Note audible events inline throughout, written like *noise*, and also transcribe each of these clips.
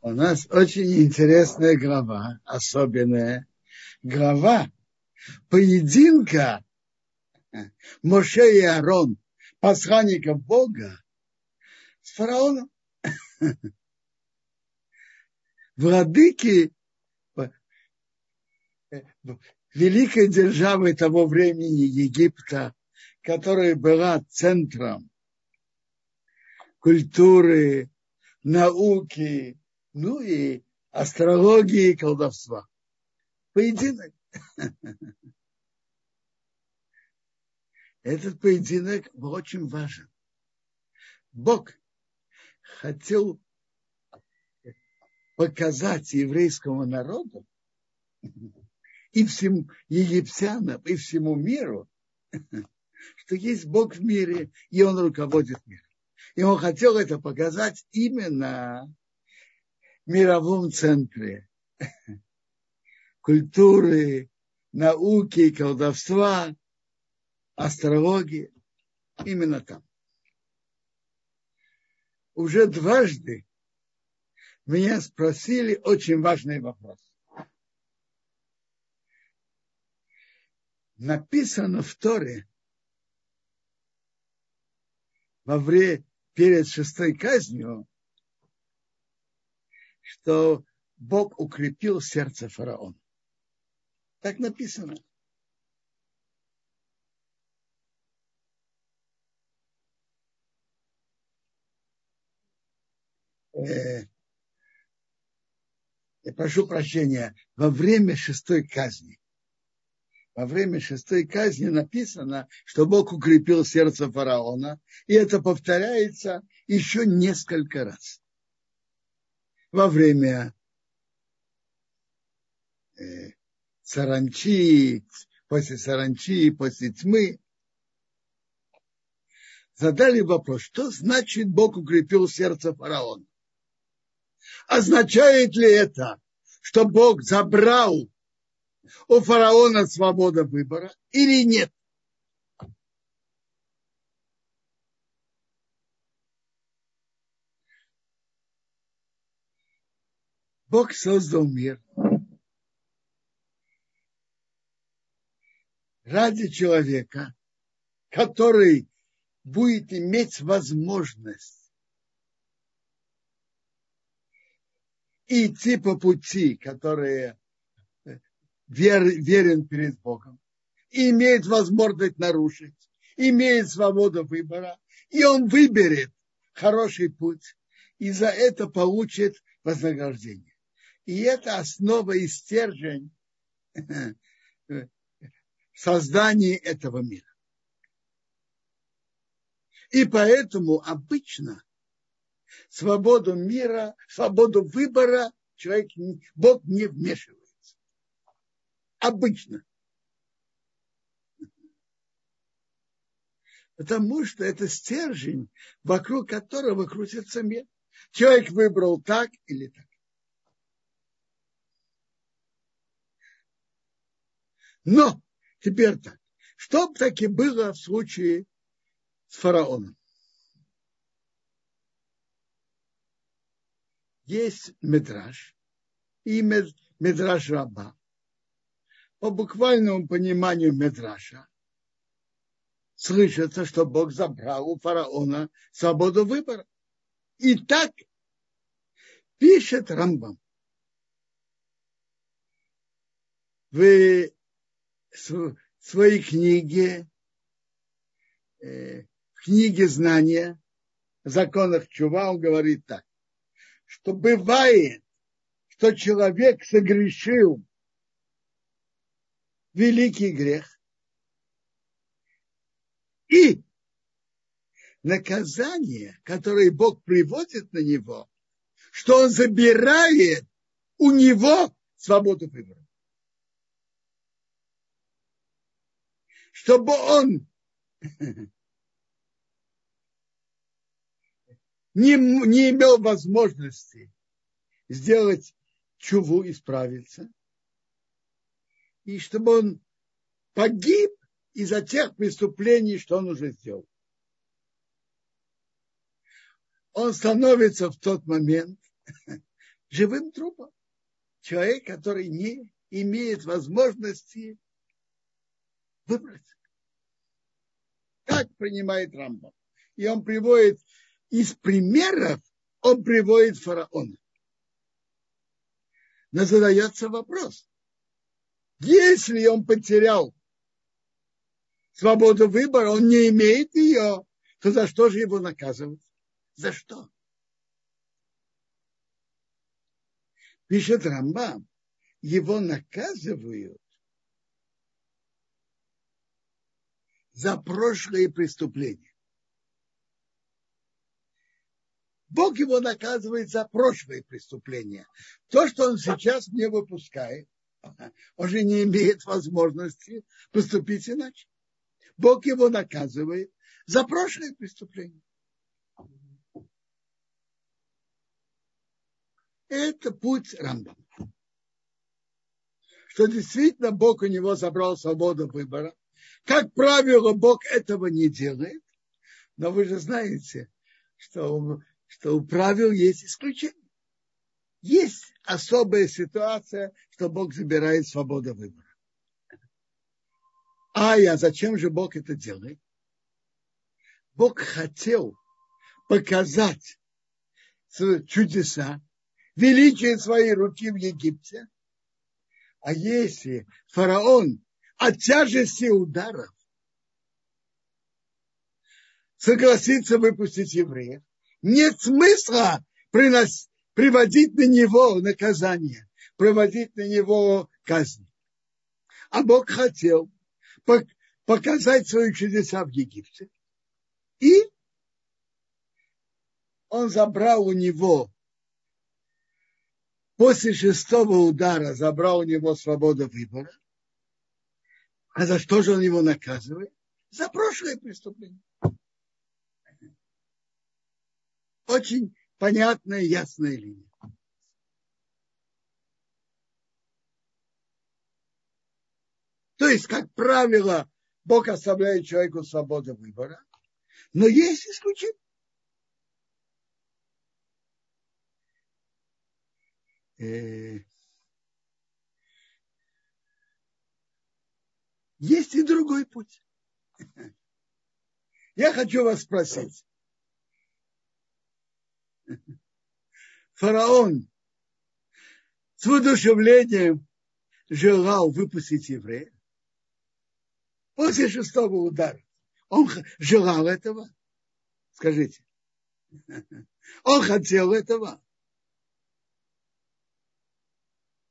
У нас очень интересная глава, особенная глава поединка Моше и Арон, посланников Бога, с фараоном. *laughs* Владыки великой державы того времени Египта, которая была центром культуры, науки, ну и астрологии и колдовства. Поединок. Этот поединок был очень важен. Бог хотел показать еврейскому народу и всем египтянам, и всему миру, что есть Бог в мире, и Он руководит миром. И Он хотел это показать именно мировом центре *laughs* культуры, науки, колдовства, астрологии. Именно там. Уже дважды меня спросили очень важный вопрос. Написано в Торе во время перед шестой казнью, что Бог укрепил сердце фараона. Так написано. Э, я прошу прощения, во время шестой казни, во время шестой казни написано, что Бог укрепил сердце фараона, и это повторяется еще несколько раз. Во время э, саранчи, после саранчи, после тьмы, задали вопрос, что значит Бог укрепил сердце фараона? Означает ли это, что Бог забрал у фараона свободу выбора или нет? Бог создал мир ради человека, который будет иметь возможность идти по пути, которые вер, верен перед Богом, имеет возможность нарушить, имеет свободу выбора, и он выберет хороший путь, и за это получит вознаграждение. И это основа и стержень создании этого мира. И поэтому обычно свободу мира, свободу выбора человек, Бог не вмешивается. Обычно. Потому что это стержень, вокруг которого крутится мир. Человек выбрал так или так. Но Теперь так. Что таки было в случае с фараоном? Есть медраж и медраж раба. По буквальному пониманию медраша слышится, что Бог забрал у фараона свободу выбора. И так пишет Рамбам. Вы своей книге, э, в книге знания, в законах Чува, он говорит так, что бывает, что человек согрешил великий грех, и наказание, которое Бог приводит на него, что он забирает у него свободу выбора. Чтобы он не, не имел возможности сделать чуву, исправиться, и чтобы он погиб из-за тех преступлений, что он уже сделал. Он становится в тот момент *laughs* живым трупом. Человек, который не имеет возможности выбрать. Так принимает Рамбам. И он приводит из примеров, он приводит фараона. Но задается вопрос, если он потерял свободу выбора, он не имеет ее, то за что же его наказывать? За что? Пишет Рамбам, его наказывают за прошлые преступления. Бог его наказывает за прошлые преступления. То, что он сейчас не выпускает, он же не имеет возможности поступить иначе. Бог его наказывает за прошлые преступления. Это путь Рамбама. Что действительно Бог у него забрал свободу выбора. Как правило, Бог этого не делает. Но вы же знаете, что, что у правил есть исключение. Есть особая ситуация, что Бог забирает свободу выбора. А я зачем же Бог это делает? Бог хотел показать чудеса, величие своей руки в Египте. А если фараон от тяжести ударов согласится выпустить евреев, нет смысла приносить, приводить на него наказание, проводить на него казнь. А Бог хотел показать свои чудеса в Египте. И он забрал у него после шестого удара забрал у него свободу выбора. А за что же он его наказывает? За прошлое преступление. Очень понятная, ясная линия. То есть, как правило, Бог оставляет человеку свободу выбора, но есть исключения. Э, есть и другой путь. *laughs* Я хочу вас спросить. *laughs* Фараон с воодушевлением желал выпустить еврея. После шестого удара он желал этого? Скажите. *laughs* Он хотел этого?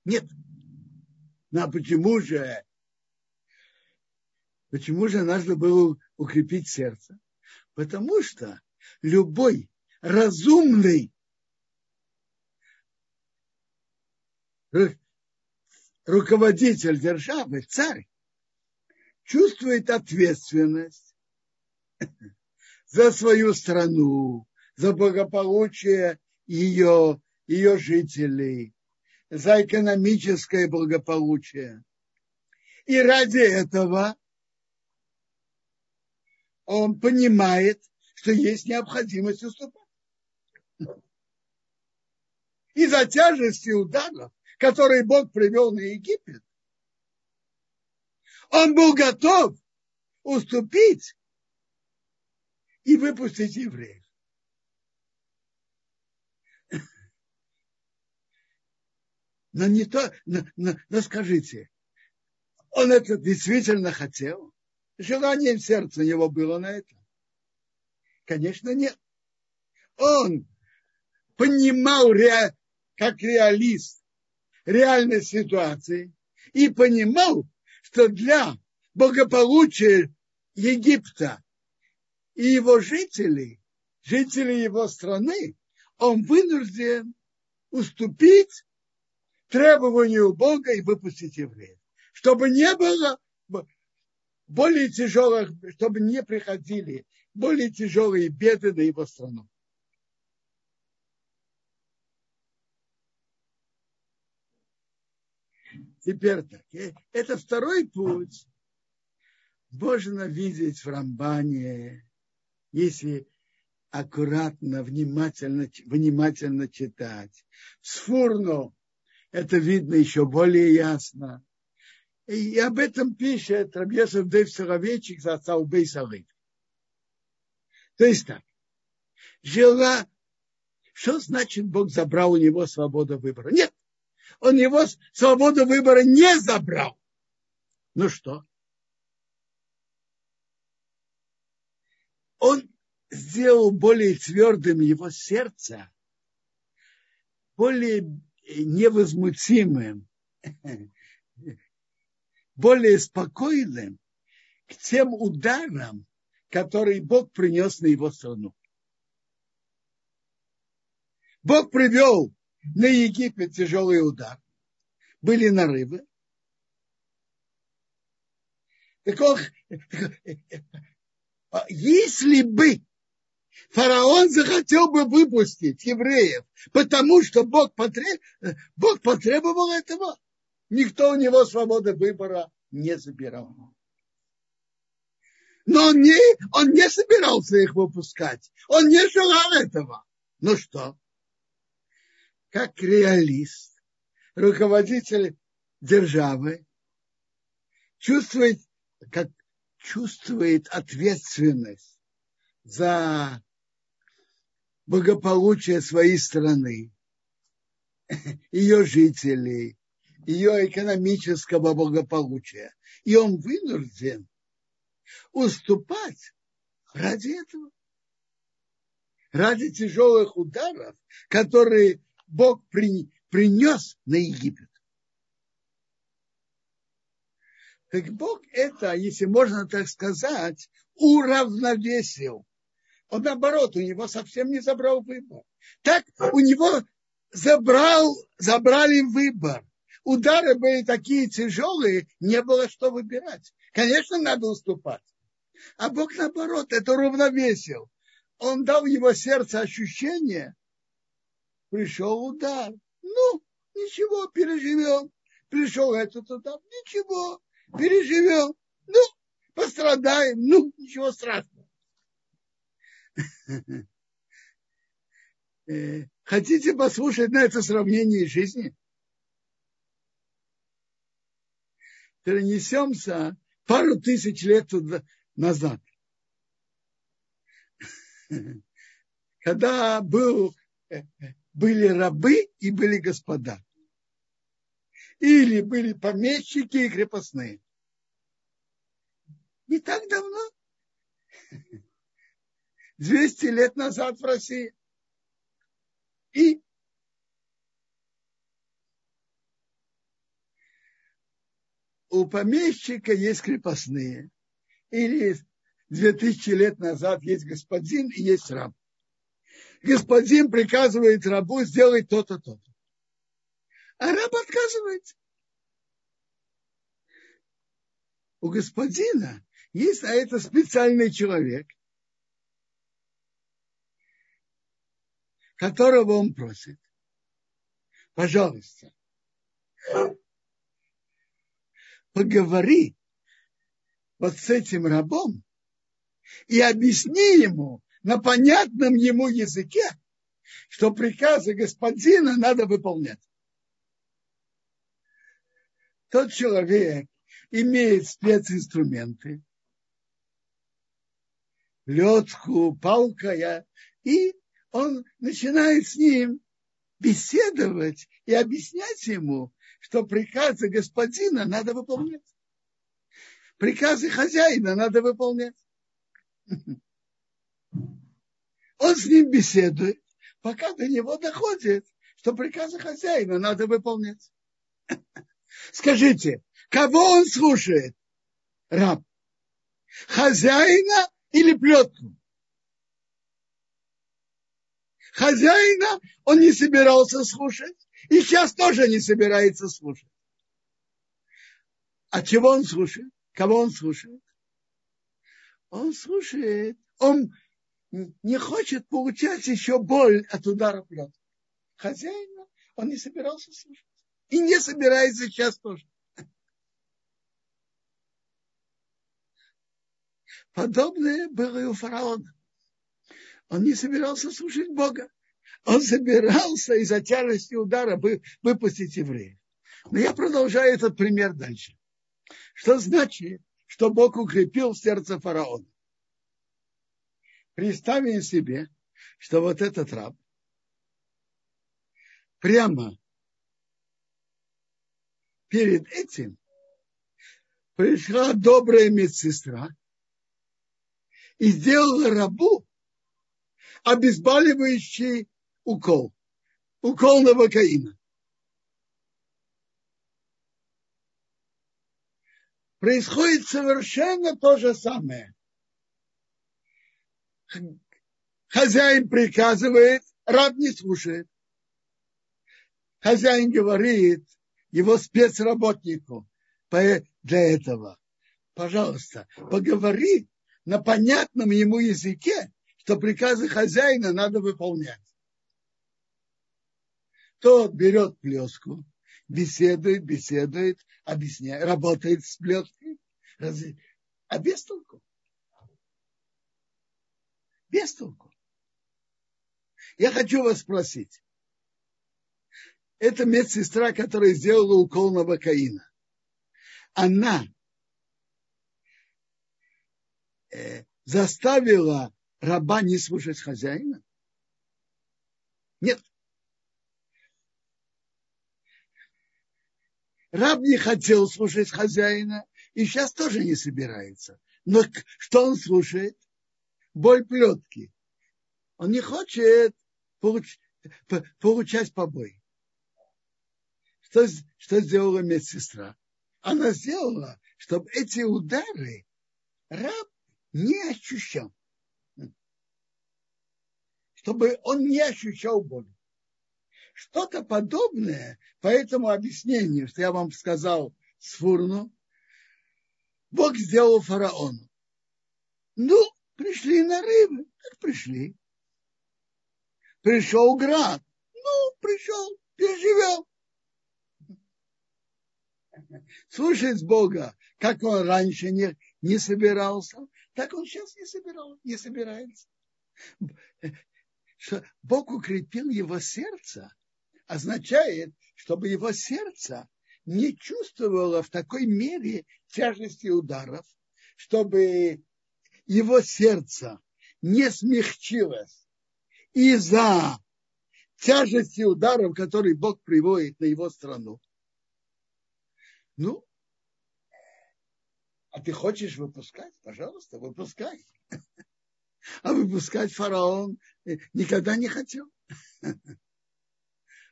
Нет. Ну а почему же? Почему же нужно было укрепить сердце? Потому что любой разумный руководитель державы, царь, чувствует ответственность за свою страну, за благополучие ее, ее жителей, за экономическое благополучие. И ради этого он понимает, что есть необходимость уступать. Из-за тяжести ударов, которые Бог привел на Египет, он был готов уступить и выпустить евреев. Но не то, но, но, но скажите, он это действительно хотел? Желание в сердце его было на это? Конечно, нет. Он понимал, как реалист, реальность ситуации и понимал, что для благополучия Египта и его жителей, жителей его страны, он вынужден уступить требованию Бога и выпустить евреев. Чтобы не было более тяжелых, чтобы не приходили более тяжелые беды на его страну. Теперь так. Э, это второй путь. Можно видеть в Рамбане, если аккуратно, внимательно, внимательно читать. Сфурно это видно еще более ясно. И об этом пишет Рабьесов Дэйв Сыровечик за отца Убей Савы. То есть так. Жила, что значит Бог забрал у него свободу выбора? Нет, он его свободу выбора не забрал. Ну что? Он сделал более твердым его сердце, более невозмутимым, *laughs* более спокойным к тем ударам, которые Бог принес на его страну. Бог привел на Египет тяжелый удар. Были нарывы. Так он, если бы фараон захотел бы выпустить евреев, потому что Бог, потреб... Бог потребовал этого, никто у него свободы выбора не забирал. Но он не, он не собирался их выпускать. Он не желал этого. Ну что? Как реалист, руководитель державы, чувствует, как чувствует ответственность за благополучие своей страны, *laughs* ее жителей, ее экономического благополучия. И он вынужден уступать ради этого. Ради тяжелых ударов, которые Бог принес на Египет. Так Бог это, если можно так сказать, уравновесил. Он наоборот, у него совсем не забрал выбор. Так у него забрал, забрали выбор. Удары были такие тяжелые, не было что выбирать. Конечно, надо уступать. А Бог наоборот, это уравновесил. Он дал его сердце ощущение, пришел удар. Ну, ничего, переживем. Пришел этот удар, ничего, переживем. Ну, пострадаем, ну, ничего страшного. *laughs* Э, хотите послушать на это сравнение жизни? Перенесемся пару тысяч лет назад. Когда был, э, были рабы и были господа. Или были помещики и крепостные не так давно. 200 лет назад в России. И у помещика есть крепостные. Или 2000 лет назад есть господин и есть раб. Господин приказывает рабу сделать то-то, то-то. А раб отказывается. У господина есть а это специальный человек, которого он просит. Пожалуйста, поговори вот с этим рабом и объясни ему на понятном ему языке, что приказы господина надо выполнять. Тот человек имеет специнструменты, ледку, палка, и он начинает с ним беседовать и объяснять ему, что приказы господина надо выполнять. Приказы хозяина надо выполнять. Он с ним беседует, пока до него доходит, что приказы хозяина надо выполнять. Скажите, кого он слушает? Раб. Хозяина или плетку. Хозяина он не собирался слушать, и сейчас тоже не собирается слушать. А чего он слушает? Кого он слушает? Он слушает, он не хочет получать еще боль от удара плетки. Хозяина он не собирался слушать. И не собирается сейчас тоже. Подобное было и у фараона. Он не собирался слушать Бога. Он собирался из-за тяжести удара выпустить евреев. Но я продолжаю этот пример дальше. Что значит, что Бог укрепил сердце фараона? Представим себе, что вот этот раб прямо перед этим пришла добрая медсестра и сделала рабу обезболивающий укол, укол новокаина. Происходит совершенно то же самое. Хозяин приказывает, раб не слушает. Хозяин говорит его спецработнику для этого. Пожалуйста, поговори на понятном ему языке, что приказы хозяина надо выполнять. Тот берет плеску, беседует, беседует, объясняет, работает с плеткой, а без толку. Без толку. Я хочу вас спросить. Это медсестра, которая сделала укол новокаина. Она э, заставила раба не слушать хозяина? Нет. Раб не хотел слушать хозяина и сейчас тоже не собирается. Но что он слушает? Боль плетки. Он не хочет получ, получать побои. Что, что сделала медсестра? Она сделала, чтобы эти удары раб не ощущал. Чтобы он не ощущал боли. Что-то подобное по этому объяснению, что я вам сказал с Фурну, Бог сделал фараону. Ну, пришли на рыбы, так пришли. Пришел град, ну, пришел, переживел. Слушать Бога, как он раньше не, не собирался, так он сейчас не, собирал, не собирается. Что Бог укрепил его сердце, означает, чтобы его сердце не чувствовало в такой мере тяжести ударов, чтобы его сердце не смягчилось из-за тяжести ударов, которые Бог приводит на его страну. Ну, а ты хочешь выпускать? Пожалуйста, выпускай. *laughs* А выпускать фараон никогда не хотел. *laughs*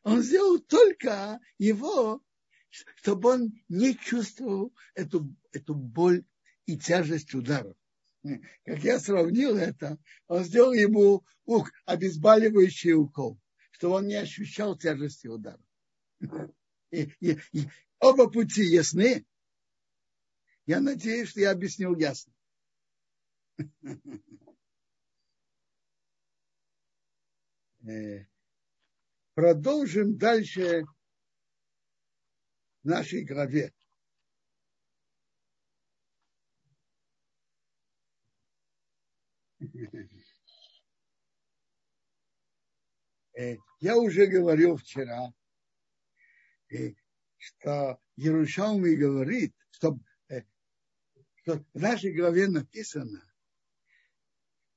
Он сделал только его, чтобы он не чувствовал эту, эту боль и тяжесть ударов. Как я сравнил это, он сделал ему ук, обезболивающий укол, чтобы он не ощущал тяжести ударов. И, и, и оба пути ясны. Я надеюсь, что я объяснил ясно. Продолжим дальше в нашей главе. Я уже говорил вчера, что Ярушалми говорит, что, что в нашей главе написано,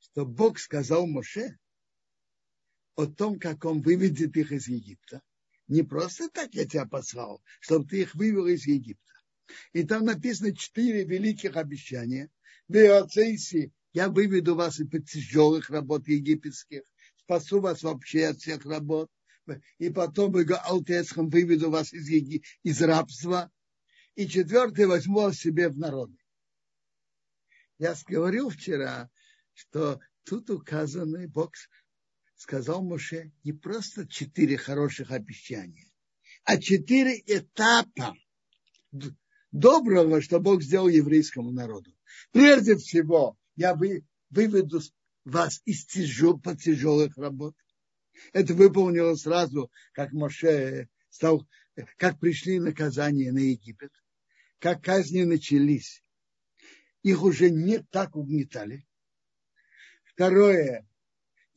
что Бог сказал Моше, о том, как он выведет их из Египта. Не просто так я тебя послал, чтобы ты их вывел из Египта. И там написано четыре великих обещания. Беоцейси, я выведу вас из тяжелых работ египетских, спасу вас вообще от всех работ. И потом Алтецхам выведу вас из, из рабства. И четвертый возьму вас себе в народы. Я говорил вчера, что тут указаны Бог сказал Моше, не просто четыре хороших обещания, а четыре этапа доброго, что Бог сделал еврейскому народу. Прежде всего, я вы, выведу вас из тяжел, тяжелых работ. Это выполнилось сразу, как Моше стал, как пришли наказания на Египет, как казни начались. Их уже не так угнетали. Второе,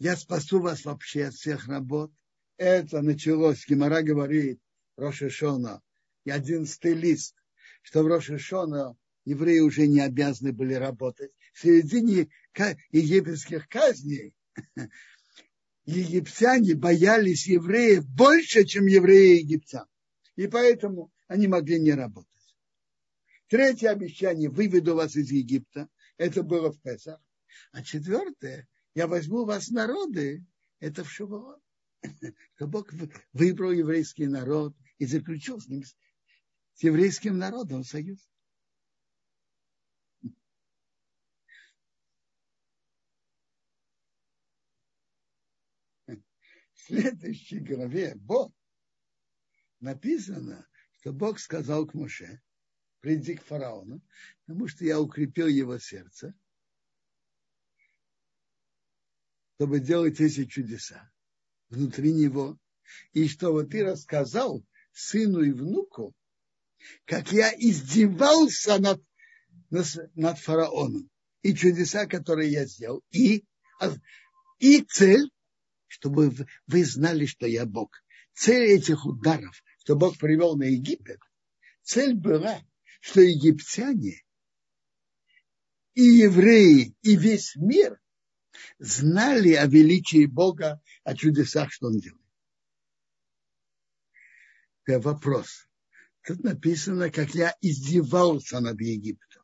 я спасу вас вообще от всех работ. Это началось, Гимара говорит, Рошишона, и одиннадцатый лист, что в Рошишона евреи уже не обязаны были работать. В середине египетских казней *laughs* египтяне боялись евреев больше, чем евреи египтян. И поэтому они могли не работать. Третье обещание – выведу вас из Египта. Это было в Песах. А четвертое – я возьму вас народы. Это в Шавуот. Что Бог выбрал еврейский народ и заключил с ним, с еврейским народом союз. В следующей главе Бог написано, что Бог сказал к Моше, приди к фараону, потому что я укрепил его сердце, чтобы делать эти чудеса внутри него, и чтобы ты рассказал сыну и внуку, как я издевался над, над фараоном, и чудеса, которые я сделал, и, и цель, чтобы вы знали, что я Бог. Цель этих ударов, что Бог привел на Египет, цель была, что египтяне и евреи, и весь мир знали о величии Бога, о чудесах, что Он делает. Вопрос. Тут написано, как я издевался над Египтом.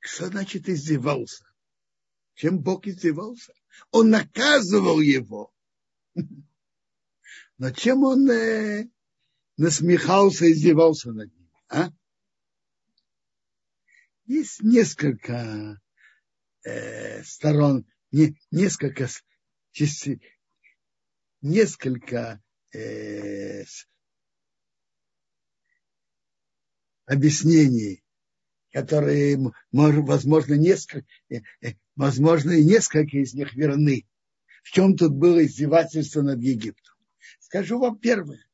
Что значит издевался? Чем Бог издевался? Он наказывал его. Но чем он э, насмехался, издевался над ним? А? Есть несколько э, сторон, не, несколько частей, несколько э, объяснений, которые, возможно, несколько, э, э, возможно, и несколько из них верны. В чем тут было издевательство над Египтом? Скажу вам первое.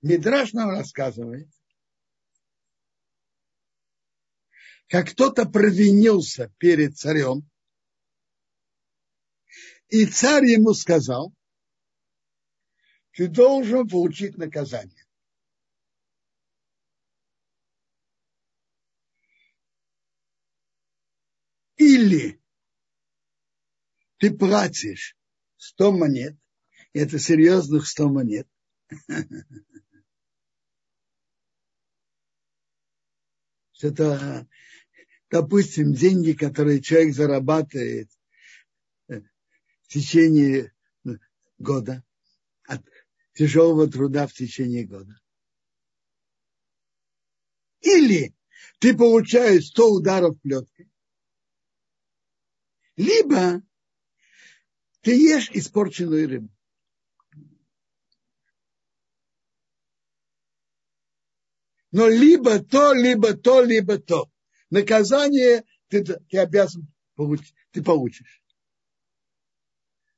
Мидраш нам рассказывает, как кто-то провинился перед царем, и царь ему сказал, ты должен получить наказание. Или ты платишь 100 монет, это серьезных 100 монет, *laughs* что-то допустим, деньги, которые человек зарабатывает э, в течение э, года, от тяжелого труда в течение года. Или ты получаешь 100 ударов плеткой, либо ты ешь испорченную рыбу. Но либо то, либо то, либо то наказание ты, ты обязан получить, ты получишь.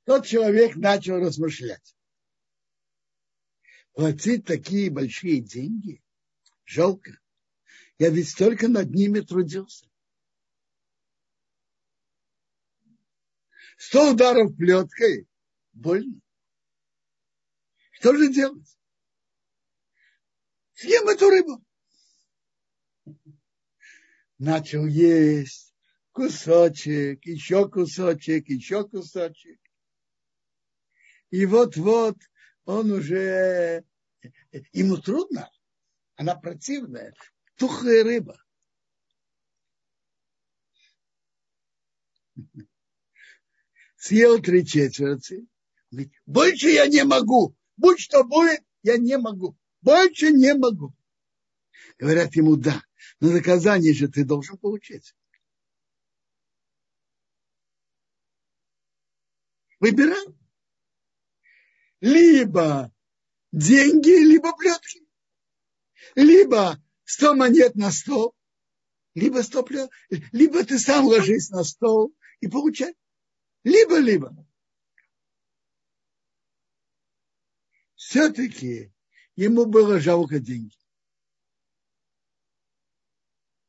Тот человек начал размышлять. Платить такие большие деньги жалко. Я ведь столько над ними трудился. Сто ударов плеткой больно. Что же делать? Съем эту рыбу начал есть кусочек, еще кусочек, еще кусочек. И вот-вот он уже, ему трудно, она противная, тухлая рыба. Съел три четверти. Больше я не могу. Будь что будет, я не могу. Больше не могу. Говорят ему, да, но наказание же ты должен получить. Выбирай. Либо деньги, либо плетки. Либо 100 монет на стол, либо 100 плеток. Либо ты сам ложись на стол и получай. Либо-либо. Все-таки ему было жалко деньги.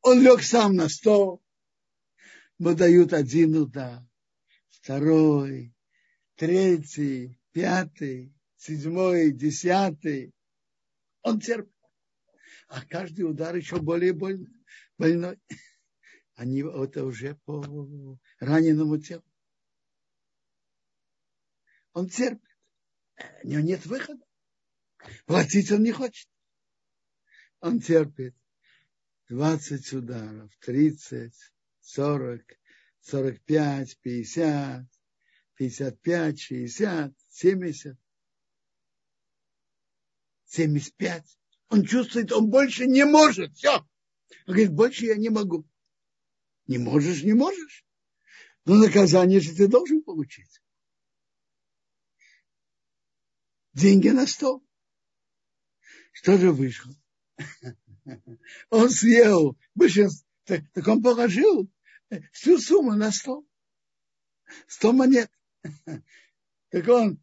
Он лег сам на стол, ему дают один удар, второй, третий, пятый, седьмой, десятый. Он терпит. А каждый удар еще более больный. больной. *laughs* Они, это уже по раненому телу. Он терпит. У него нет выхода. Платить он не хочет. Он терпит 20 ударов, 30, 40, 45, 50, 55, 60, 70, 75. Он чувствует, он больше не может. Все. Он говорит, больше я не могу. Не можешь, не можешь. Но наказание же ты должен получить. Деньги на стол. Что же вышло? *laughs* *laughs* Он съел большинство, так, так он положил всю сумму на стол. Сто монет. *laughs* Так он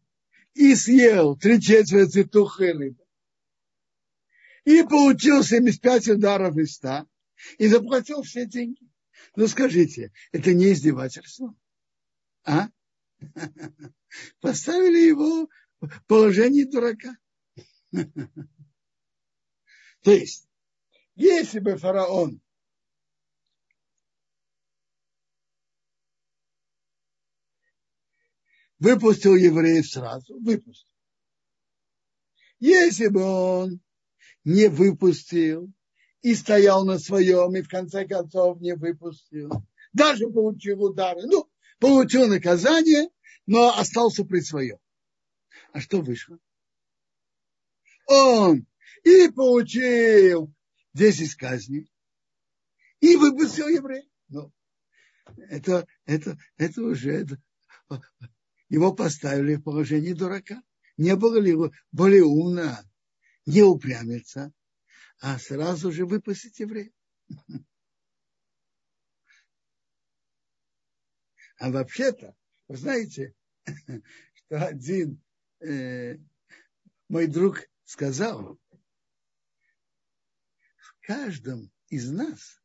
и съел три четверти тухлой рыбы. И получил 75 ударов из 100. И заплатил все деньги. Ну скажите, это не издевательство? А? *laughs* Поставили его в положение дурака. То есть, если бы фараон выпустил евреев сразу, выпустил. Если бы он не выпустил и стоял на своем, и в конце концов не выпустил, даже получил удары, ну, получил наказание, но остался при своем. А что вышло? Он и получил 10 казней, и выпустил еврея. Ну, это, это, это уже это, его поставили в положение дурака. Не было ли его более умно не упрямиться, а сразу же выпустить еврея? А вообще-то, вы знаете, что один э, мой друг сказал, каждом из нас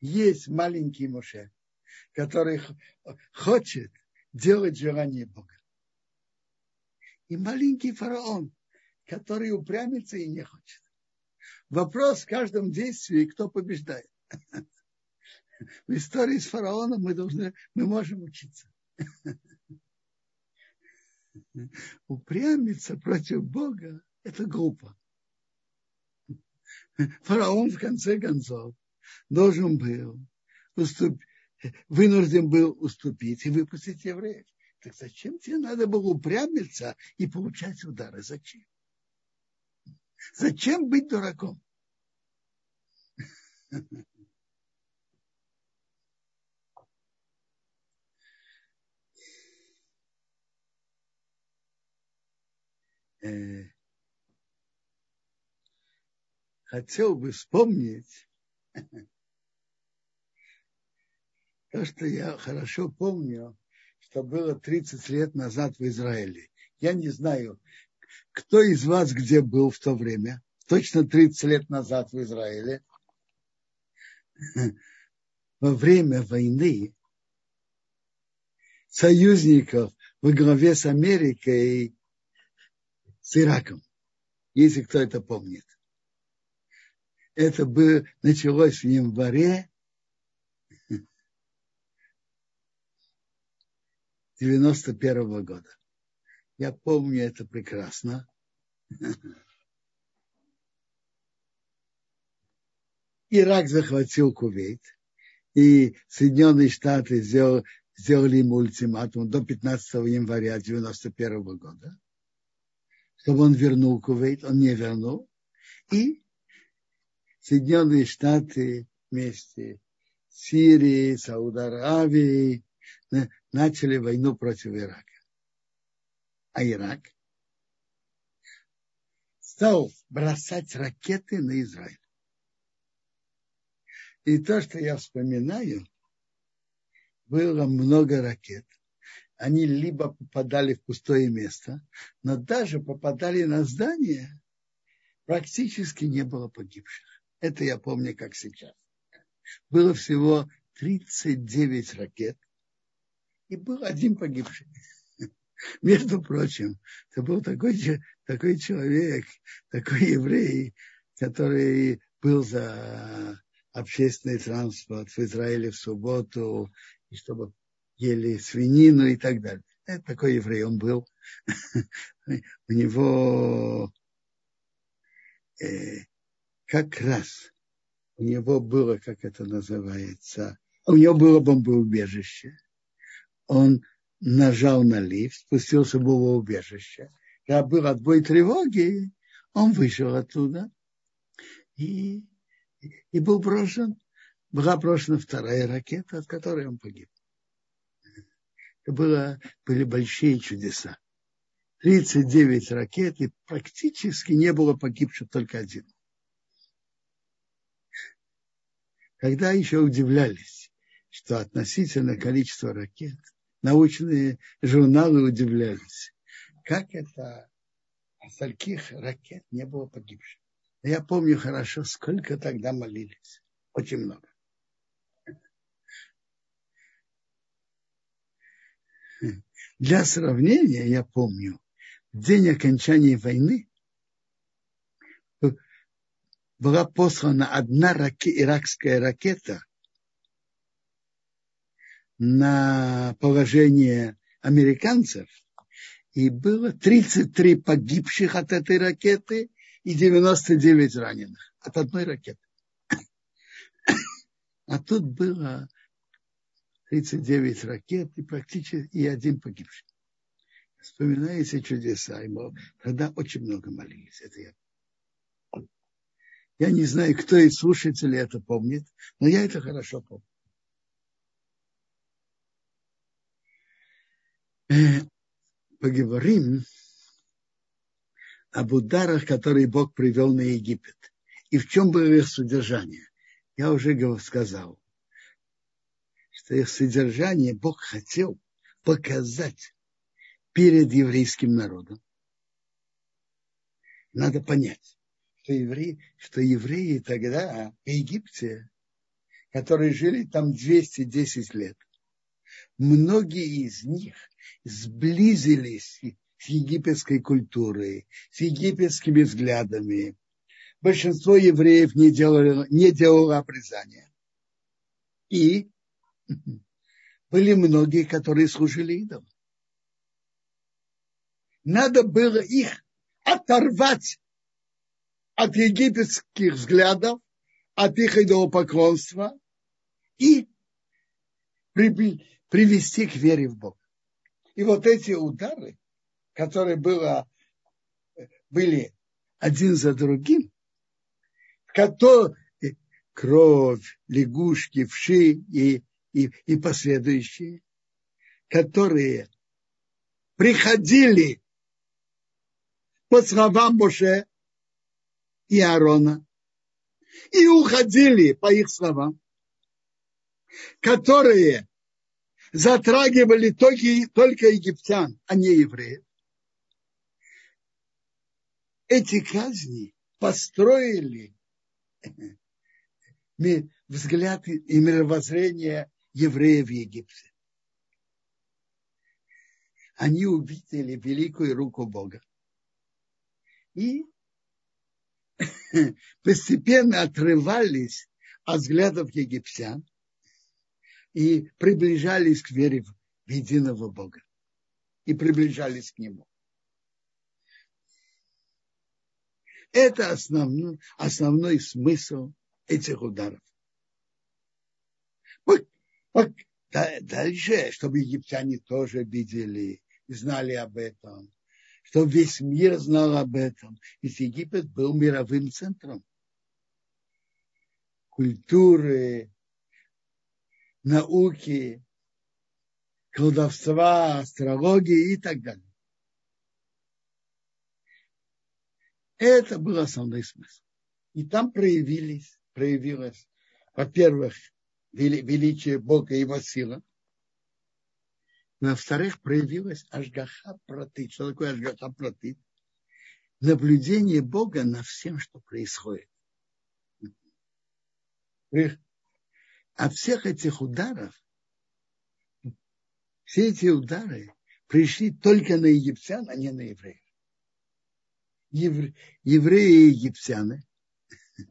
есть маленький Моше, который хочет делать желание Бога. И маленький фараон, который упрямится и не хочет. Вопрос в каждом действии, кто побеждает. *laughs* В истории с фараоном мы должны, мы можем учиться. *laughs* Упрямиться против Бога – это глупо. *laughs* Фараон, в конце концов, должен был уступить, вынужден был уступить и выпустить евреев. Так зачем тебе надо было упрямиться и получать удары? Зачем? Зачем быть дураком? *laughs* Э, хотел бы вспомнить *laughs* то, что я хорошо помню, что было 30 лет назад в Израиле. Я не знаю, кто из вас где был в то время. Точно 30 лет назад в Израиле. *laughs* Во время войны союзников во главе с Америкой с Ираком, если кто это помнит. Это было, началось в январе 91 -го года. Я помню это прекрасно. Ирак захватил Кувейт, и Соединенные Штаты сделали, сделали ему ультиматум до 15 января 91 года, чтобы он вернул Кувейт, он не вернул. И Соединенные Штаты вместе с Сирией, Сауд-Аравией, начали войну против Ирака. А Ирак стал бросать ракеты на Израиль. И то, что я вспоминаю, было много ракет. Они либо попадали в пустое место, но даже попадали на здание, практически не было погибших. Это я помню, как сейчас. Было всего 39 ракет, и был один погибший. *laughs* Между прочим, это был такой, такой человек, такой еврей, который был за общественный транспорт в Израиле в субботу, и чтобы ели свинину и так далее. Это такой еврей он был. *laughs* У него э, как раз у него было, как это называется, у него было бомбоубежище. Он нажал на лифт, спустился в его убежище. Когда был отбой тревоги, он вышел оттуда и, и был брошен. Была брошена вторая ракета, от которой он погиб. Это было, были большие чудеса. 39 ракет, и практически не было погибших только один. Когда еще удивлялись, что относительно количества ракет научные журналы удивлялись, как это от стольких ракет не было погибших. Я помню хорошо, сколько тогда молились. Очень много. Для сравнения, я помню, в день окончания войны была послана одна раке, иракская ракета на положение американцев, и было 33 погибших от этой ракеты и 99 раненых от одной ракеты. А тут было 39 ракет и практически и один погибший. Вспоминаете чудеса, ему тогда очень много молились. Это я. Я не знаю, кто из слушателей это помнит, но я это хорошо помню. Э, поговорим об ударах, которые Бог привел на Египет. И в чем было их содержание. Я уже сказал, что их содержание Бог хотел показать перед еврейским народом. Надо понять, что евреи, что евреи тогда в Египте, которые жили там 210 лет, многие из них сблизились с египетской культурой, с египетскими взглядами. Большинство евреев не делало, не делало обрезания. И были многие, которые служили идолам. Надо было их оторвать от египетских взглядов, от их идолопоклонства и привести к вере в Бога. И вот эти удары, которые было, были один за другим, которые кровь, лягушки, вши и, и, и последующие, которые приходили по словам Моше и Аарона и уходили по их словам, которые затрагивали только, только египтян, а не евреев. Эти казни построили *laughs* взгляд и мировоззрение евреев в Египте. Они увидели великую руку Бога. И *laughs* постепенно отрывались от взглядов египтян и приближались к вере в единого Бога. И приближались к Нему. Это основной, основной смысл этих ударов. Дальше, чтобы египтяне тоже видели, знали об этом, чтобы весь мир знал об этом. Ведь Египет был мировым центром культуры, науки, колдовства, астрологии и так далее. Это был основной смысл. И там проявились, проявилось, во-первых, величие Бога и его сила. Во-вторых, проявилась ажгаха протит. Что такое ажгаха протит? Наблюдение Бога на всем, что происходит от всех этих ударов, все эти удары пришли только на египтян, а не на евреев. Евре, евреи и египтяне *laughs*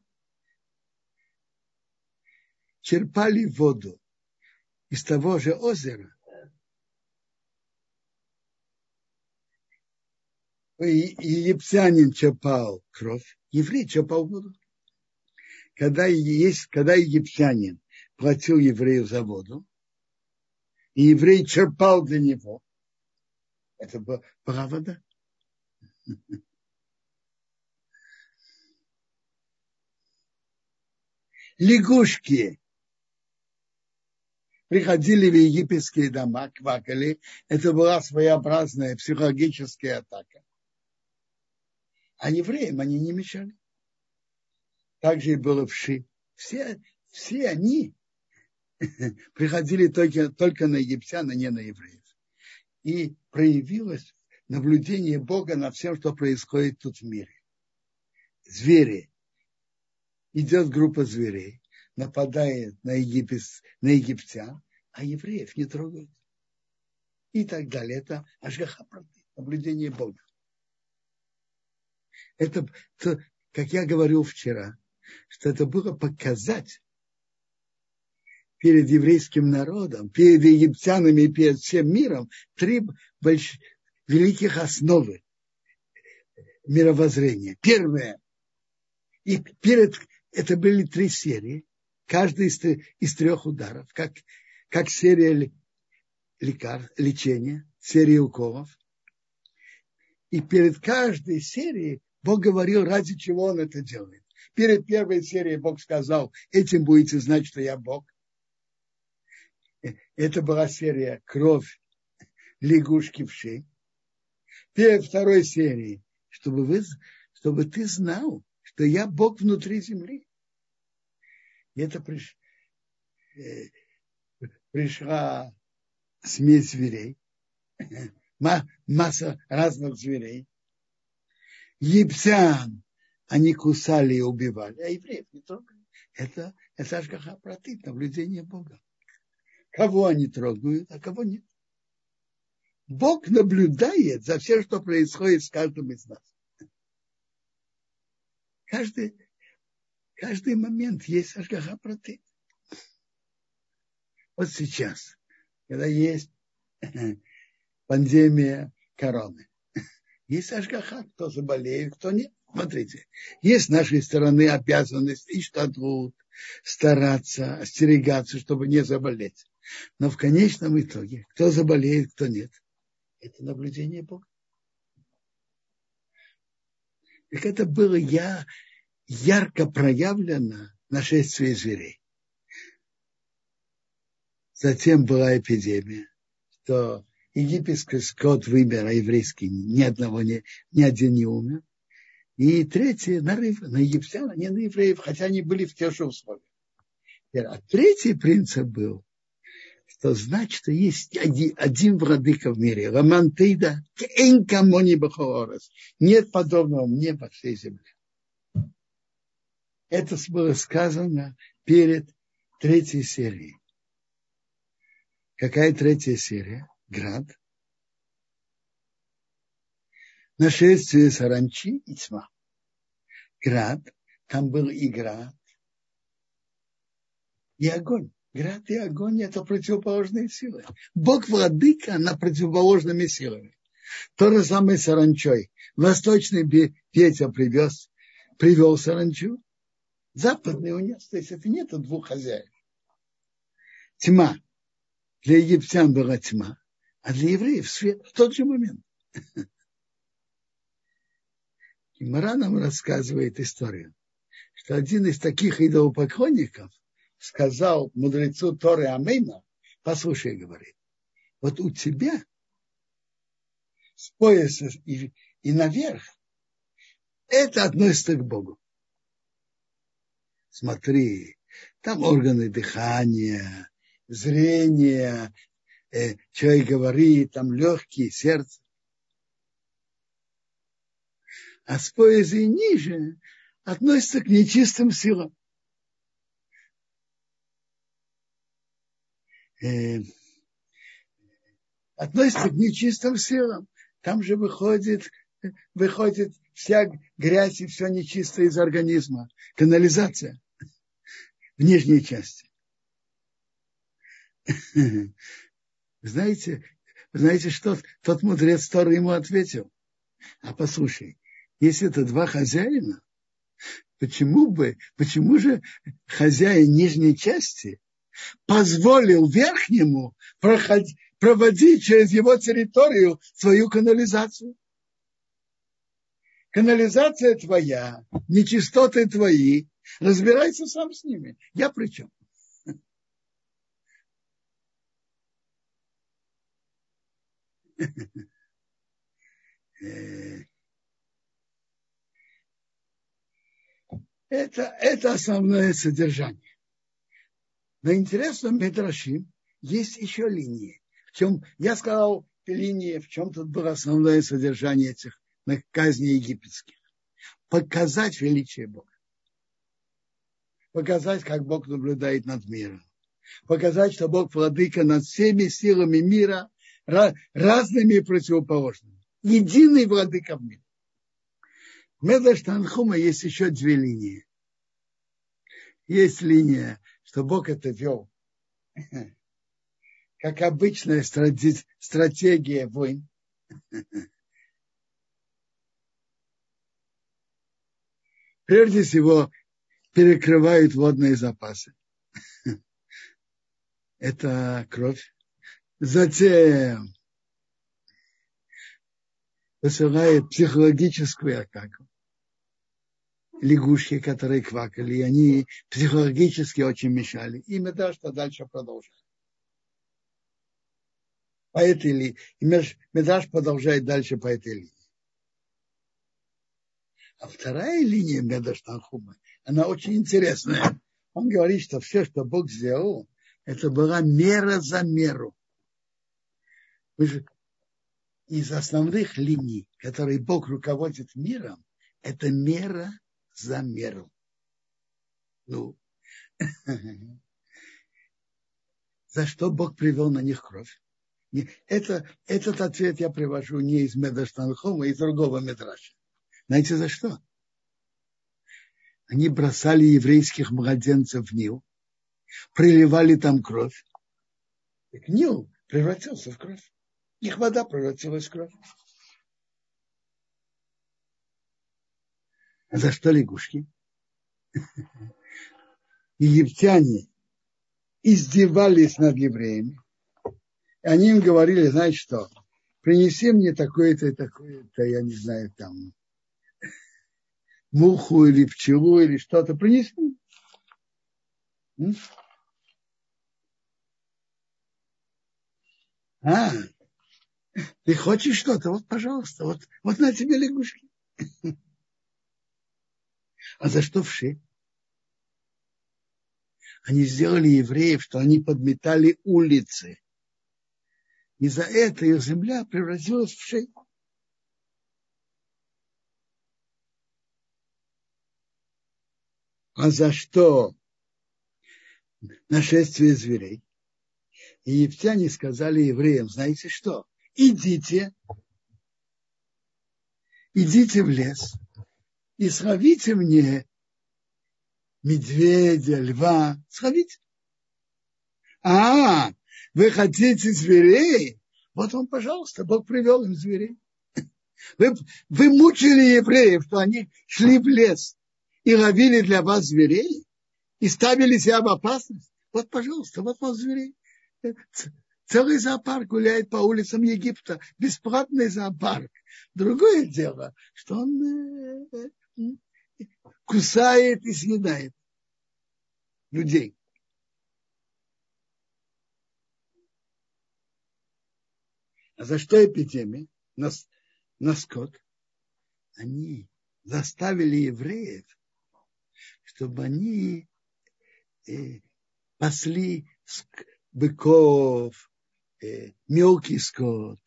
черпали воду из того же озера, египтянин черпал кровь, еврей черпал воду. Когда, есть, когда египтянин платил еврею за воду, и еврей черпал для него, это была правда. Лягушки приходили в египетские дома, квакали. Это была своеобразная психологическая атака. А евреям они не мешали. Также и было в Ши. Все, все они *laughs* приходили только, только на египтян, а не на евреев. И проявилось наблюдение Бога над всем, что происходит тут в мире. Звери. Идет группа зверей, нападает на, египет, на египтян, а евреев не трогают. И так далее. Это ажгаха наблюдение Бога. Это, как я говорил вчера, что это было показать перед еврейским народом, перед египтянами перед всем миром три больш... великих основы мировоззрения. Первое. И перед это были три серии, каждый из, из трех ударов, как, как серия лекар, лечения, серия уколов. И перед каждой серией Бог говорил, ради чего он это делает. Перед первой серией Бог сказал, этим будете знать, что я Бог. Это была серия «Кровь лягушки в шее». Перед второй серией, чтобы, вы, чтобы ты знал, что я Бог внутри земли. И это приш, э, пришла смесь зверей, масса разных зверей. Египтян они кусали и убивали, а евреев не трогали. Это, это Ашгаха протит, наблюдение Бога. Кого они трогают, а кого нет. Бог наблюдает за всем, что происходит с каждым из нас. Каждый, каждый момент есть Ашгаха протит. Вот сейчас, когда есть *laughs* пандемия короны, есть Ашгаха, кто заболеет, кто нет. Смотрите, есть с нашей стороны обязанность и штатут стараться, остерегаться, чтобы не заболеть. Но в конечном итоге, кто заболеет, кто нет, это наблюдение Бога. Так это было я, ярко проявлено нашествие зверей. Затем была эпидемия, что египетский скот вымер, а еврейский ни одного не, ни один не умер. И третье, нарыв на египтян, а не на евреев, хотя они были в тех же условиях. А третий принцип был, что значит, что есть один, один владыка в мире. Роман Тейда, нет подобного мне по всей земле. Это было сказано перед третьей серией. Какая третья серия? Град. Нашествие саранчи и тьма. Град, там был и град, и огонь. Град и огонь – это противоположные силы. Бог владыка на противоположными силами. То же самое с саранчой. Восточный ветер привез, привел саранчу, западный унес. То есть это нет двух хозяев. Тьма. Для египтян была тьма, а для евреев свет в тот же момент. *laughs* И Мара нам рассказывает историю, что один из таких идолопоклонников сказал мудрецу Торы Амейна, послушай, говорит, вот у тебя с пояса и, и наверх это относится к Богу. Смотри, там органы дыхания, зрения, э, человек говорит, там легкие, сердце. А с и ниже относится к нечистым силам. э, относится к нечистым силам. Там же выходит, выходит вся грязь и все нечистое из организма. Канализация в нижней части. *laughs* Знаете, знаете, что тот мудрец, который ему ответил? А послушай, если это два хозяина, почему бы, почему же хозяин нижней части позволил верхнему проходить, проводить через его территорию свою канализацию? Канализация твоя, нечистоты твои, разбирайся сам с ними. Я при чем? Это, это основное содержание. Но интересно, в есть еще линии. В чем, я сказал, линии, в чем тут было основное содержание этих казней египетских. Показать величие Бога. Показать, как Бог наблюдает над миром. Показать, что Бог владыка над всеми силами мира – разными и противоположными. Единый владыка в мире. В Медаш Танхума есть еще две линии. Есть линия, что Бог это вел как обычная стратегия войн. Прежде всего, перекрывают водные запасы. Это кровь. Затем посылает психологическую атаку. Лягушки, которые квакали, и они психологически очень мешали. И Медаш что дальше продолжает. По этой линии. И продолжает дальше по этой линии. А вторая линия Медаш Танхума, она очень интересная. Он говорит, что все, что Бог сделал, это была мера за меру из основных линий, которые Бог руководит миром, это мера за меру. Ну, *laughs* за что Бог привел на них кровь? Это, этот ответ я привожу не из Медаштанхома, а из другого Медраша. Знаете за что? Они бросали еврейских младенцев в Нил, приливали там кровь. Так Нил превратился в кровь. Их вода превратилась в кровь. А за что лягушки? Египтяне издевались над евреями. И они им говорили, знаете что, принеси мне такое-то и такое-то, я не знаю, там, муху или пчелу или что-то, принеси. А, *laughs* ты хочешь что-то? Вот, пожалуйста, вот, вот на тебе лягушки. *laughs* А за что вши? Они сделали евреев, что они подметали улицы. И за это их земля превратилась в шей. А за что нашествие зверей? И египтяне сказали евреям, знаете что? Идите, идите в лес и сравите мне медведя, льва, сравите. А, вы хотите зверей? Вот вам, пожалуйста, Бог привел им зверей. Вы, вы мучили евреев, что они шли в лес и ловили для вас зверей и ставили себя в опасность. Вот, пожалуйста, вот вам зверей. Целый зоопарк гуляет по улицам Египта, бесплатный зоопарк. Другое дело, что он э, кусает и съедает людей. А за что эпидемия? На скот. Они заставили евреев, чтобы они э, пасли быков, Э, мелкий скот,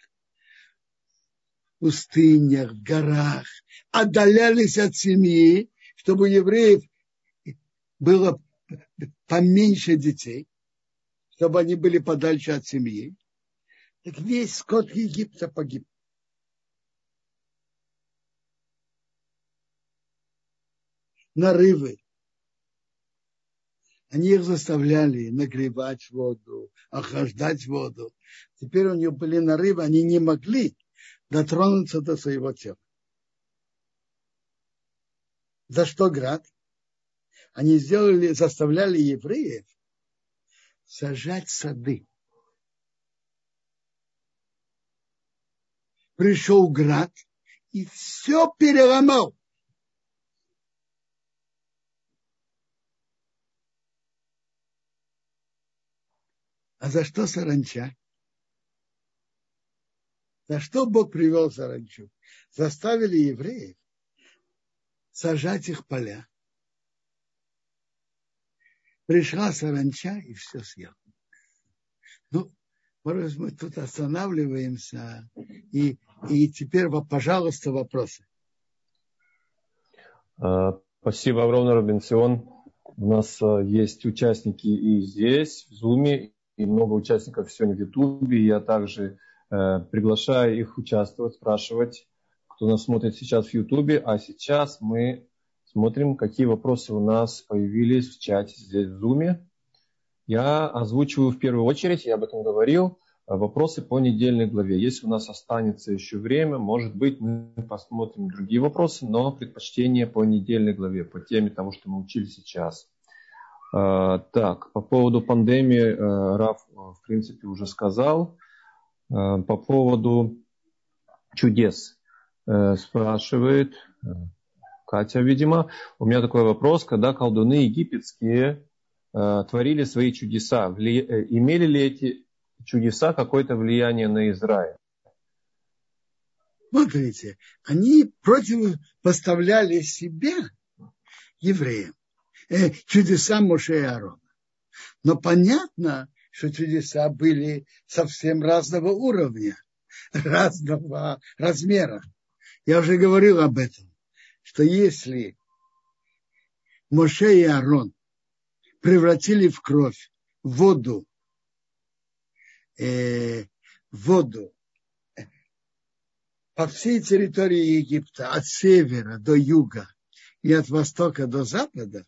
в пустынях, в горах, отдалялись от семьи, чтобы у евреев было поменьше детей. чтобы они были подальше от семьи, так весь скот Египта погиб. Нарывы. Они их заставляли нагревать воду, охлаждать воду. Теперь у них были нарывы, они не могли дотронуться до своего тела. За что град? Они сделали, заставляли евреев сажать сады. Пришел град и все переломал. А за что саранча? За что Бог привел саранчу? Заставили евреев сажать их поля. Пришла саранча и все съела. Ну, может, мы тут останавливаемся. И, и теперь, пожалуйста, вопросы. А, спасибо, Аврон Робинсон. У нас а, есть участники и здесь, в Зуме, и много участников сегодня в Ютубе. Я также э, приглашаю их участвовать, спрашивать, кто нас смотрит сейчас в Ютубе. А сейчас мы смотрим, какие вопросы у нас появились в чате здесь в Зуме. Я озвучиваю в первую очередь, я об этом говорил, вопросы по недельной главе. Если у нас останется еще время, может быть, мы посмотрим другие вопросы, но предпочтение по недельной главе, по теме того, что мы учили сейчас. Э, так, по поводу пандемии э, Раф, в принципе, уже сказал. По поводу чудес спрашивает Катя, видимо. У меня такой вопрос, когда колдуны египетские э, творили свои чудеса, вли... Э, имели ли эти чудеса какое-то влияние на Израиль? Смотрите, они противопоставляли себя евреям, э, чудеса Моше и Аарона. Но понятно, что чудеса были совсем разного уровня, разного размера. Я уже говорил об этом что если Моше и Аарон превратили в кровь воду, э, воду по всей территории Египта, от севера до юга и от востока до запада,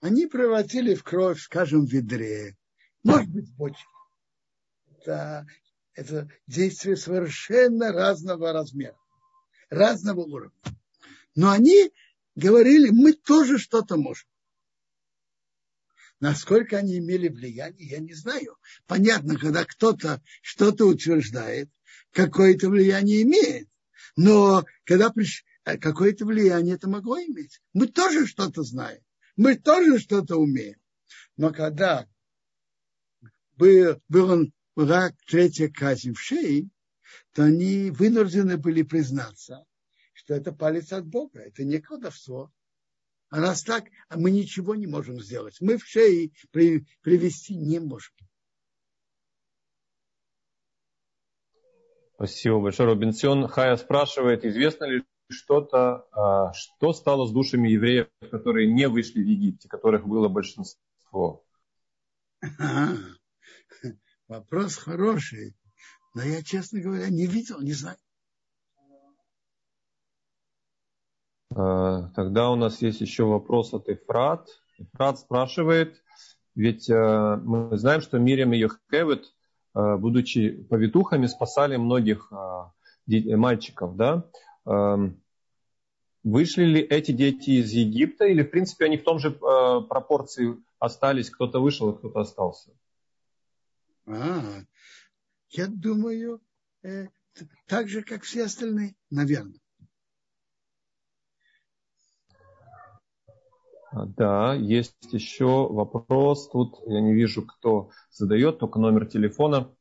они превратили в кровь, скажем, в ведре, может быть, в бочке. Это, это действие совершенно разного размера, разного уровня. Но они говорили, мы тоже что-то можем. Насколько они имели влияние, я не знаю. Понятно, когда кто-то что-то утверждает, какое-то влияние имеет. Но когда приш... Э, какое-то влияние это могло иметь. Мы тоже что-то знаем. Мы тоже что-то умеем. Но когда был, был он рак третья казнь в шее, то они вынуждены были признаться, что это палец от Бога, это не колдовство. А раз так, а мы ничего не можем сделать. Мы в шее при, привести не можем. Спасибо большое, Робинсон. Хая спрашивает, известно ли что-то, а, что стало с душами евреев, которые не вышли в Египте, которых было большинство? Вопрос хороший, но я, честно говоря, не видел, не знаю. Э, тогда у нас есть еще вопрос от Эфрат. Эфрат спрашивает, ведь э, мы знаем, что Мирим и Йохкевит, э, будучи повитухами, спасали многих мальчиков, да? Эм, вышли ли эти дети из Египта или, в принципе, они в том же пропорции остались, кто-то вышел, а кто-то остался? А, я думаю, так же, как все остальные, наверное. А, да, есть еще вопрос. Тут я не вижу, кто задает, только номер телефона.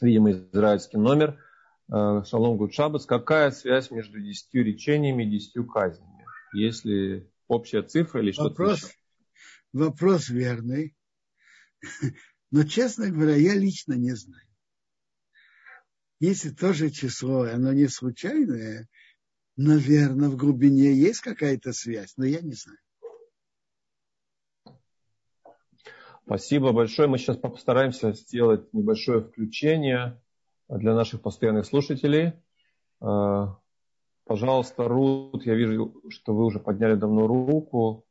Видимо, израильский номер. А, Шалом Гудшабас. Какая связь между десятью речениями и десятью казнями? Есть ли общая цифра или что-то вопрос, еще? Вопрос верный. *laughs* Но, честно говоря, я лично не знаю. Если тоже число, оно не случайное, наверное, в глубине есть какая-то связь, но я не знаю. Спасибо большое. Мы сейчас постараемся сделать небольшое включение для наших постоянных слушателей. А, пожалуйста, Рут, я вижу, что вы уже подняли давно руку.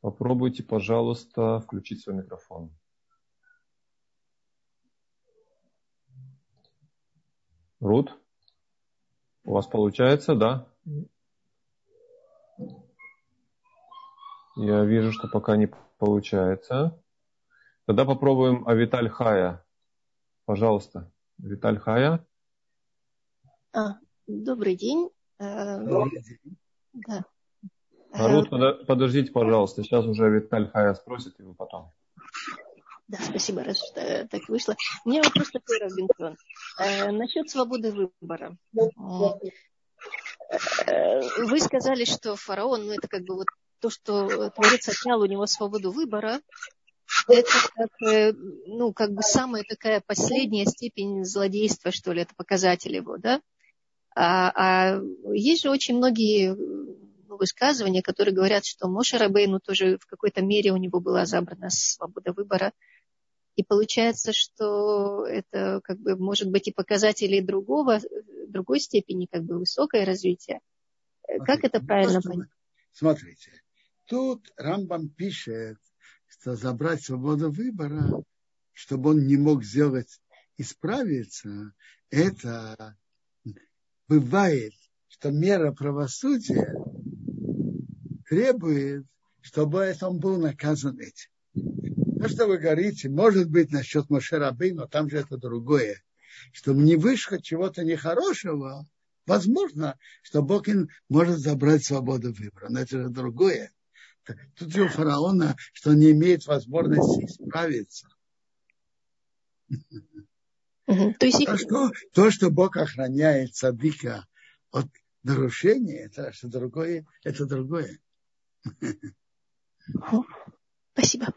Попробуйте, пожалуйста, включить свой микрофон. Рут, у вас получается, да? Я вижу, что пока не получается. Тогда попробуем Авиталь Хая. Пожалуйста, Виталь Хая. А, добрый день. Э, добрый день. Да. Народ, подождите, пожалуйста. Сейчас уже Виталь Хая спросит, вы потом. Да, спасибо, раз что так вышло. У меня вопрос такой, Робинсон. Э, насчет свободы выбора. Э, вы сказали, что фараон, ну это как бы вот то, что Творец отнял у него свободу выбора, это как, э, ну, как бы самая такая последняя степень злодейства, что ли, это показатель его, да? А, а есть же очень многие ну, высказывания, которые говорят, что Моша Рабейну тоже в какой-то мере у него была забрана свобода выбора. И получается, что это как бы может быть и показатели другого, другой степени, как бы высокое развитие. Смотрите, как это правильно понять? Смотрите, тут Рамбам пишет, что забрать свободу выбора, чтобы он не мог сделать, исправиться, это бывает, что мера правосудия требует, чтобы он был наказан этим. То, что вы говорите, может быть насчет Мошерабы, но там же это другое. Что не вышло чего-то нехорошего, возможно, что Бог может забрать свободу выбора. Но это же другое. Тут же у фараона, что он не имеет возможности исправиться. То, есть... то, что, то, что Бог охраняет садика от нарушения, это что другое, это другое. Спасибо.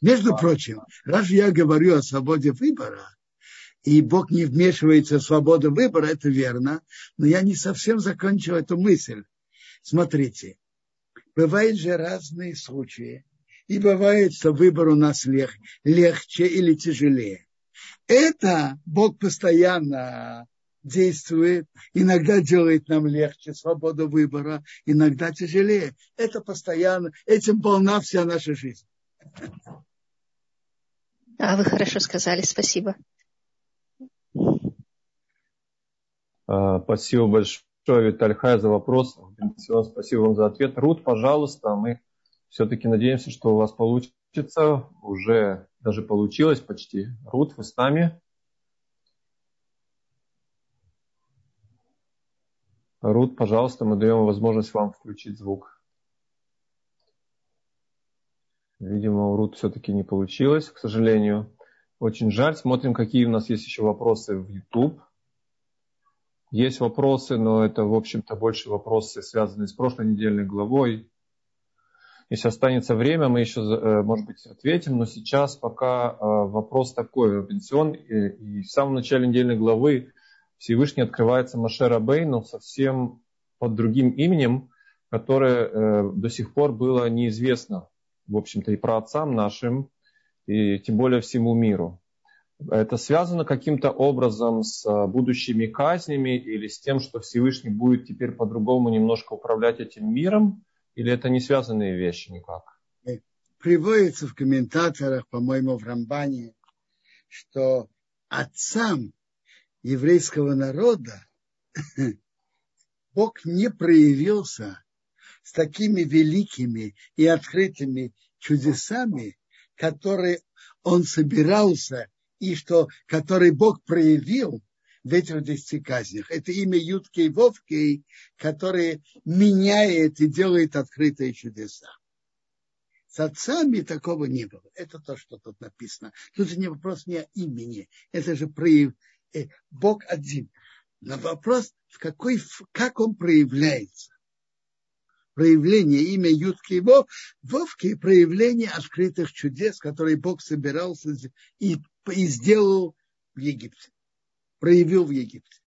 Между прочим, раз я говорю о свободе выбора, и Бог не вмешивается в свободу выбора, это верно, но я не совсем закончил эту мысль. Смотрите, бывают же разные случаи, и бывает, что выбор у нас лег, легче или тяжелее. Это Бог постоянно действует, иногда делает нам легче свободу выбора, иногда тяжелее. Это постоянно, этим полна вся наша жизнь. А вы хорошо сказали, спасибо. А, спасибо большое, Виталий Хай, за вопрос. Спасибо вам за ответ. Рут, пожалуйста, мы все-таки надеемся, что у вас получится. Уже даже получилось почти. Рут, вы с нами? Рут, пожалуйста, мы даем возможность вам включить звук. Видимо, у Рут все-таки не получилось, к сожалению. Очень жаль. Смотрим, какие у нас есть еще вопросы в YouTube. Есть вопросы, но это, в общем-то, больше вопросы, связанные с прошлой недельной главой. Если останется время, мы еще, э, может быть, ответим, но сейчас пока э, вопрос такой, Робинсон, и в самом начале недельной главы Всевышний открывается Машера Бейну совсем под другим именем, которое э, до сих пор было неизвестно, в общем-то, и про отцам нашим, и тем более всему миру. Это связано каким-то образом с а, будущими казнями или с тем, что Всевышний будет теперь по-другому немножко управлять этим миром? Или это не связанные вещи никак? Приводится в комментаторах, по-моему, в Рамбане, что отцам еврейского народа *laughs* Бог не проявился с такими великими и открытыми чудесами, которые он собирался и что, который Бог проявил в этих десяти казнях. Это имя Ютки и Вовки, которое меняет и делает открытые чудеса. С отцами такого не было. Это то, что тут написано. Тут не вопрос не о имени. Это же прояв... Э, Бог один. Но вопрос, в какой, как он проявляется проявление имя Ютки и Вовки, проявление открытых чудес, которые Бог собирался и, и сделал в Египте, проявил в Египте.